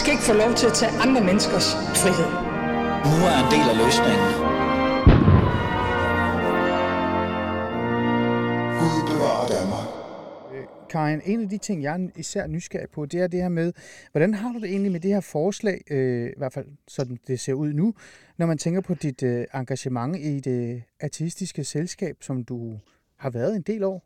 skal ikke få lov til at tage andre menneskers frihed. Nu er en del af løsningen. Gud bevarer Danmark. Karin, en af de ting, jeg er især nysgerrig på, det er det her med, hvordan har du det egentlig med det her forslag, øh, i hvert fald sådan det ser ud nu, når man tænker på dit øh, engagement i det artistiske selskab, som du har været en del år?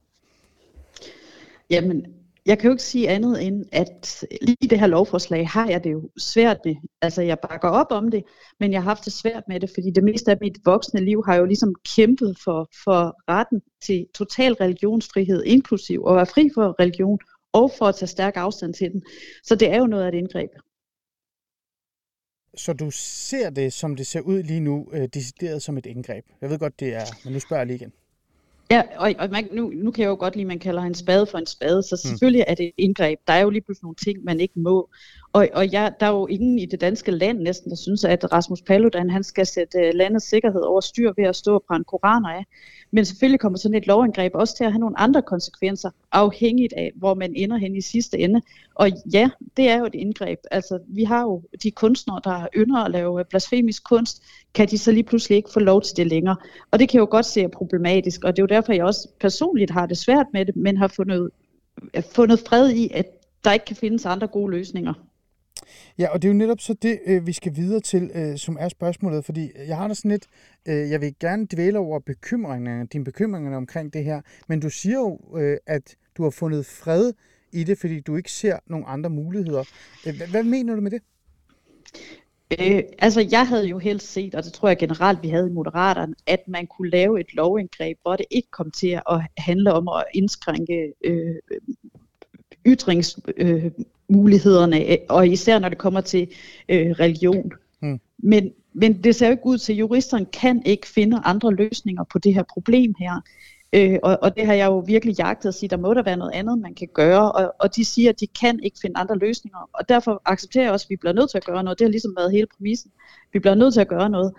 Jamen, jeg kan jo ikke sige andet end, at lige det her lovforslag har jeg det jo svært med. Altså, jeg bakker op om det, men jeg har haft det svært med det, fordi det meste af mit voksne liv har jeg jo ligesom kæmpet for, for retten til total religionsfrihed, inklusiv at være fri for religion, og for at tage stærk afstand til den. Så det er jo noget af et indgreb. Så du ser det, som det ser ud lige nu, øh, decideret som et indgreb? Jeg ved godt, det er, men nu spørger jeg lige igen. Ja, og, og man, nu, nu kan jeg jo godt lide, at man kalder en spade for en spade, så selvfølgelig er det et indgreb. Der er jo lige pludselig nogle ting, man ikke må. Og, og ja, der er jo ingen i det danske land næsten, der synes, at Rasmus Paludan han skal sætte øh, landets sikkerhed over styr ved at stå og brænde koraner af. Men selvfølgelig kommer sådan et lovindgreb også til at have nogle andre konsekvenser, afhængigt af, hvor man ender hen i sidste ende. Og ja, det er jo et indgreb. Altså, vi har jo de kunstnere, der ynder at lave øh, blasfemisk kunst, kan de så lige pludselig ikke få lov til det længere. Og det kan jeg jo godt se er problematisk, og det er jo derfor, jeg også personligt har det svært med det, men har fundet, øh, fundet fred i, at der ikke kan findes andre gode løsninger. Ja, og det er jo netop så det, øh, vi skal videre til, øh, som er spørgsmålet, fordi jeg har da sådan lidt, øh, jeg vil gerne dvæle over bekymringerne, dine bekymringer omkring det her, men du siger jo, øh, at du har fundet fred i det, fordi du ikke ser nogle andre muligheder. Øh, hvad mener du med det? Øh, altså, jeg havde jo helst set, og det tror jeg generelt, vi havde i Moderaterne, at man kunne lave et lovindgreb, hvor det ikke kom til at handle om at indskrænke øh, ytrings... øh, og især når det kommer til øh, religion. Hmm. Men, men det ser jo ikke ud til, at juristerne kan ikke finde andre løsninger på det her problem her. Øh, og, og det har jeg jo virkelig jagtet at sige, der må der være noget andet, man kan gøre, og, og de siger, at de kan ikke finde andre løsninger, og derfor accepterer jeg også, at vi bliver nødt til at gøre noget. Det har ligesom været hele præmissen. Vi bliver nødt til at gøre noget.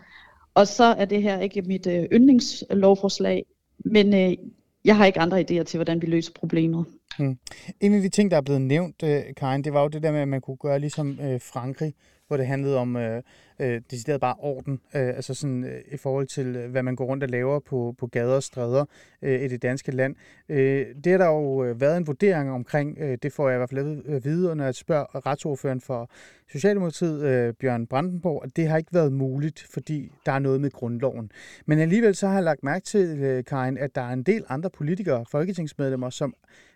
Og så er det her ikke mit øh, yndlingslovforslag, men øh, jeg har ikke andre idéer til, hvordan vi løser problemet. Mm. En af de ting, der er blevet nævnt, øh, Karin, det var jo det der med, at man kunne gøre ligesom øh, Frankrig, hvor det handlede om øh, øh, decideret bare orden, øh, altså sådan øh, i forhold til, øh, hvad man går rundt og laver på, på gader og stræder øh, i det danske land. Øh, det har der jo øh, været en vurdering omkring, øh, det får jeg i hvert fald at vide, når jeg spørger retsordføreren for Socialdemokratiet, øh, Bjørn Brandenborg, at det har ikke været muligt, fordi der er noget med grundloven. Men alligevel så har jeg lagt mærke til, øh, Karin, at der er en del andre politikere, folketingsmedlemmer, som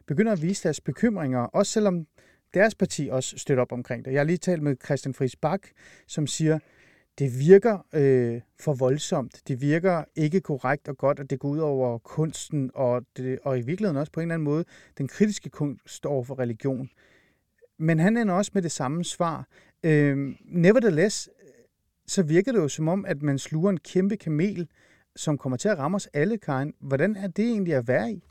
begynder at vise deres bekymringer, også selvom deres parti også støtter op omkring det. Jeg har lige talt med Christian Friis Bak, som siger, det virker øh, for voldsomt. Det virker ikke korrekt og godt, at det går ud over kunsten, og, det, og i virkeligheden også på en eller anden måde den kritiske kunst over for religion. Men han ender også med det samme svar. Øh, nevertheless, så virker det jo som om, at man sluger en kæmpe kamel, som kommer til at ramme os alle, Karin. Hvordan er det egentlig at være i?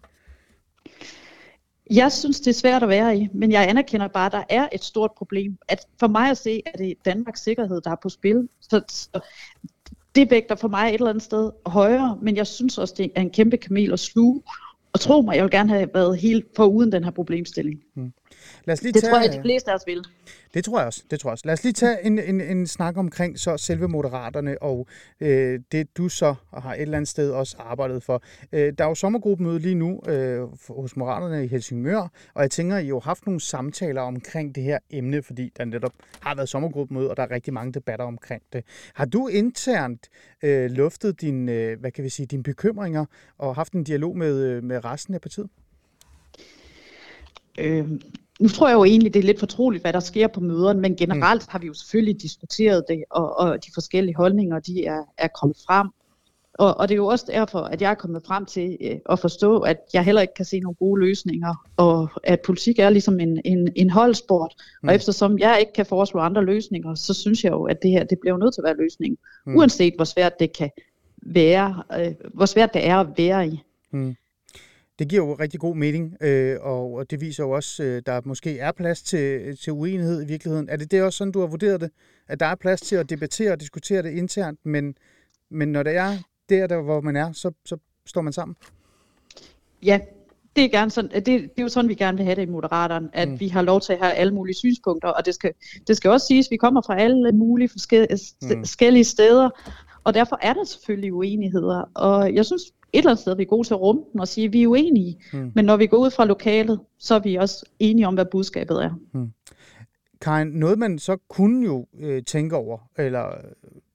Jeg synes, det er svært at være i, men jeg anerkender bare, at der er et stort problem. At for mig at se, er det Danmarks sikkerhed, der er på spil. Så, så det vægter for mig et eller andet sted højere, men jeg synes også, det er en kæmpe kamel at sluge. Og tro mig, jeg vil gerne have været helt for uden den her problemstilling. Hmm. Lad os lige det tage, tror jeg, de fleste af os vil. Det tror jeg også. Det tror jeg også. Lad os lige tage en, en, en snak omkring så selve Moderaterne og øh, det, du så har et eller andet sted også arbejdet for. Øh, der er jo sommergruppemøde lige nu øh, hos Moderaterne i Helsingør, og jeg tænker, I har jo haft nogle samtaler omkring det her emne, fordi der netop har været sommergruppemøde, og der er rigtig mange debatter omkring det. Har du internt øh, luftet din, øh, hvad kan vi sige, dine bekymringer og haft en dialog med, øh, med resten af partiet? Øh, nu tror jeg jo egentlig, det er lidt fortroligt, hvad der sker på møderne, men generelt mm. har vi jo selvfølgelig diskuteret det, og, og de forskellige holdninger, de er, er kommet frem. Og, og det er jo også derfor, at jeg er kommet frem til øh, at forstå, at jeg heller ikke kan se nogle gode løsninger, og at politik er ligesom en, en, en holdsport. Mm. Og eftersom jeg ikke kan foreslå andre løsninger, så synes jeg jo, at det her det bliver nødt til at være løsningen, mm. uanset hvor svært det kan være, øh, hvor svært det er at være i. Mm. Det giver jo rigtig god mening, øh, og det viser jo også, at øh, der måske er plads til, til uenighed i virkeligheden. Er det det også sådan, du har vurderet det? At der er plads til at debattere og diskutere det internt, men, men når det er der, der, hvor man er, så, så står man sammen? Ja, det er, gerne sådan, det, det er jo sådan, vi gerne vil have det i Moderaterne, at mm. vi har lov til at have alle mulige synspunkter, og det skal, det skal også siges, at vi kommer fra alle mulige mm. forskellige steder, og derfor er der selvfølgelig uenigheder, og jeg synes et eller andet sted, vi er gode til at rumme den og sige, at vi er uenige, mm. men når vi går ud fra lokalet, så er vi også enige om, hvad budskabet er. Mm. Karin, noget man så kunne jo øh, tænke over, eller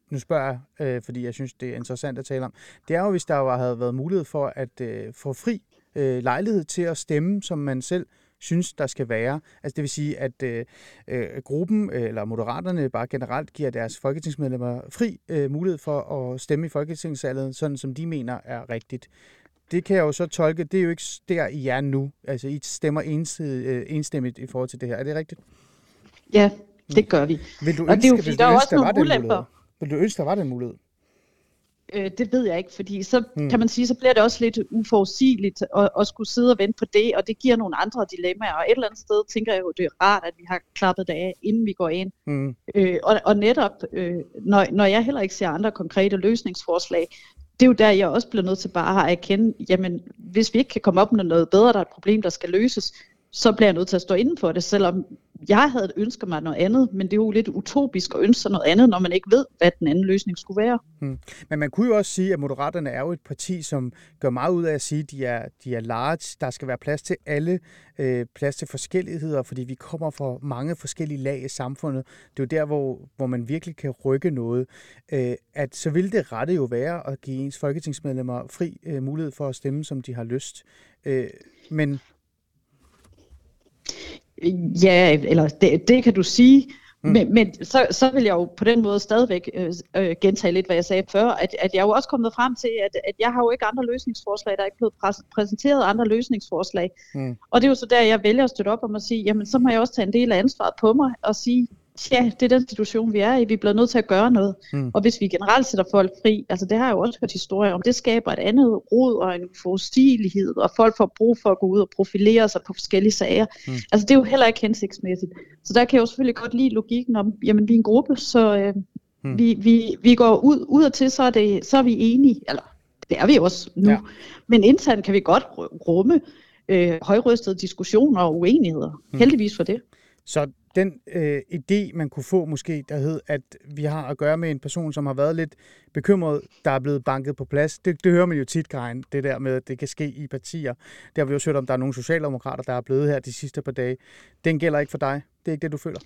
nu spørger jeg, øh, fordi jeg synes, det er interessant at tale om, det er jo, hvis der var, havde været mulighed for at øh, få fri øh, lejlighed til at stemme, som man selv synes, der skal være. Altså det vil sige, at øh, øh, gruppen øh, eller moderaterne bare generelt giver deres folketingsmedlemmer fri øh, mulighed for at stemme i folketingssalget, sådan som de mener er rigtigt. Det kan jeg jo så tolke, det er jo ikke der i jer nu. Altså I stemmer ensidigt, øh, enstemmigt i forhold til det her. Er det rigtigt? Ja, det gør vi. Vil du ønske, og det er jo, fordi der er også nogle ulemper. Vil du ønske, der var den mulighed? Øh, det ved jeg ikke, fordi så hmm. kan man sige, så bliver det også lidt uforudsigeligt at, at skulle sidde og vente på det, og det giver nogle andre dilemmaer, og et eller andet sted tænker jeg jo, det er rart, at vi har klappet det af, inden vi går ind. Hmm. Øh, og, og netop, øh, når, når jeg heller ikke ser andre konkrete løsningsforslag, det er jo der, jeg også bliver nødt til bare at erkende, jamen, hvis vi ikke kan komme op med noget bedre, der er et problem, der skal løses, så bliver jeg nødt til at stå inden for det, selvom jeg havde ønsket mig noget andet, men det er jo lidt utopisk at ønske sig noget andet, når man ikke ved, hvad den anden løsning skulle være. Hmm. Men man kunne jo også sige, at Moderaterne er jo et parti, som gør meget ud af at sige, at de er, de er large. Der skal være plads til alle, øh, plads til forskelligheder, fordi vi kommer fra mange forskellige lag i samfundet. Det er jo der, hvor, hvor man virkelig kan rykke noget. Øh, at så vil det rette jo være at give ens folketingsmedlemmer fri øh, mulighed for at stemme, som de har lyst. Øh, men Ja, eller det, det kan du sige. Mm. Men, men så, så vil jeg jo på den måde stadigvæk øh, øh, gentage lidt, hvad jeg sagde før, at, at jeg er jo også kommet frem til, at, at jeg har jo ikke andre løsningsforslag, der er ikke blevet præs- præsenteret andre løsningsforslag. Mm. Og det er jo så der, jeg vælger at støtte op om at sige, jamen så må jeg også tage en del af ansvaret på mig og sige, ja, det er den situation, vi er i. Vi bliver nødt til at gøre noget. Mm. Og hvis vi generelt sætter folk fri, altså det har jeg jo også hørt historier om, det skaber et andet rod og en forudsigelighed, og folk får brug for at gå ud og profilere sig på forskellige sager. Mm. Altså det er jo heller ikke hensigtsmæssigt. Så der kan jeg jo selvfølgelig godt lide logikken om, jamen vi er en gruppe, så øh, mm. vi, vi, vi går ud, ud og til, så er, det, så er vi enige, eller det er vi også nu. Ja. Men internt kan vi godt rumme øh, højrystede diskussioner og uenigheder. Mm. Heldigvis for det. Så den øh, idé, man kunne få måske, der hed, at vi har at gøre med en person, som har været lidt bekymret, der er blevet banket på plads. Det, det hører man jo tit, Karin, det der med, at det kan ske i partier. Det har vi jo hørt om, der er nogle socialdemokrater, der er blevet her de sidste par dage. Den gælder ikke for dig. Det er ikke det, du føler?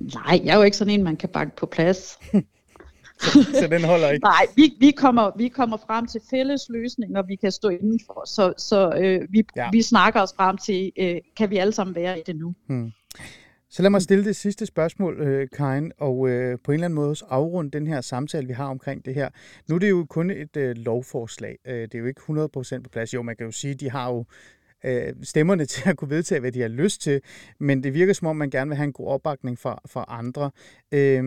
Nej, jeg er jo ikke sådan en, man kan banke på plads. så, så den holder ikke? Nej, vi, vi, kommer, vi kommer frem til fælles løsninger, vi kan stå indenfor. Så, så øh, vi, ja. vi snakker os frem til, øh, kan vi alle sammen være i det nu? Hmm. Så lad mig stille det sidste spørgsmål, øh, Karin, og øh, på en eller anden måde også afrunde den her samtale, vi har omkring det her. Nu er det jo kun et øh, lovforslag. Øh, det er jo ikke 100% på plads. Jo, man kan jo sige, de har jo øh, stemmerne til at kunne vedtage, hvad de har lyst til, men det virker som om, man gerne vil have en god opbakning fra, fra andre. Øh,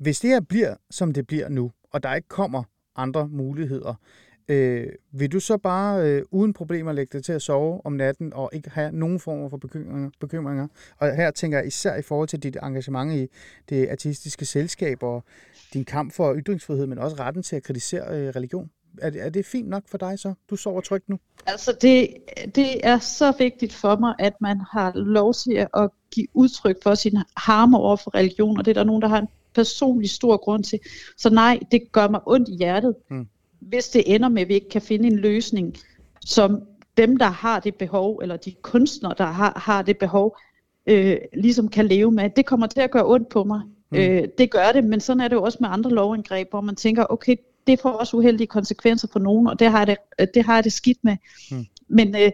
hvis det her bliver, som det bliver nu, og der ikke kommer andre muligheder, Øh, vil du så bare øh, uden problemer lægge dig til at sove om natten og ikke have nogen former for bekymringer? bekymringer? Og her tænker jeg især i forhold til dit engagement i det artistiske selskab og din kamp for ytringsfrihed, men også retten til at kritisere øh, religion. Er det, er det fint nok for dig så? Du sover trygt nu? Altså det, det er så vigtigt for mig, at man har lov til at give udtryk for sin harme over for religion, og det er der nogen, der har en personlig stor grund til. Så nej, det gør mig ondt i hjertet. Hmm hvis det ender med, at vi ikke kan finde en løsning, som dem, der har det behov, eller de kunstnere, der har, har det behov, øh, ligesom kan leve med. Det kommer til at gøre ondt på mig. Mm. Øh, det gør det, men sådan er det jo også med andre lovindgreb, hvor man tænker, okay, det får også uheldige konsekvenser for nogen, og det har jeg det, det, har jeg det skidt med. Mm. Men øh,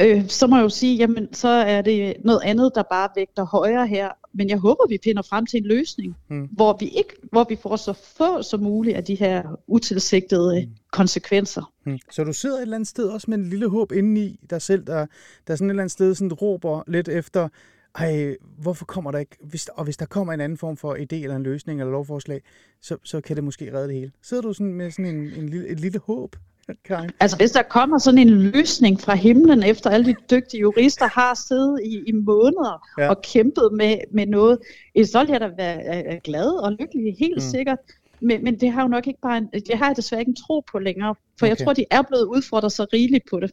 øh, så må jeg jo sige, jamen så er det noget andet, der bare vægter højere her. Men jeg håber, vi finder frem til en løsning, mm. hvor vi ikke, hvor vi får så få som muligt af de her utilsigtede mm. konsekvenser. Mm. Så du sidder et eller andet sted også med en lille håb inde i dig selv, der, der sådan et eller andet sted sådan råber lidt efter, ej, hvorfor kommer der ikke, hvis, og hvis der kommer en anden form for idé eller en løsning eller lovforslag, så, så kan det måske redde det hele. Sidder du sådan med sådan en, en lille, et lille håb? Karin? Altså hvis der kommer sådan en løsning fra himlen, efter alle de dygtige jurister har siddet i, i måneder ja. og kæmpet med, med noget, så vil jeg da være glad og lykkelig, helt mm. sikkert. Men, men det har jo nok ikke bare en, det har jeg desværre ikke en tro på længere, For okay. jeg tror, de er blevet udfordret så rigeligt på det.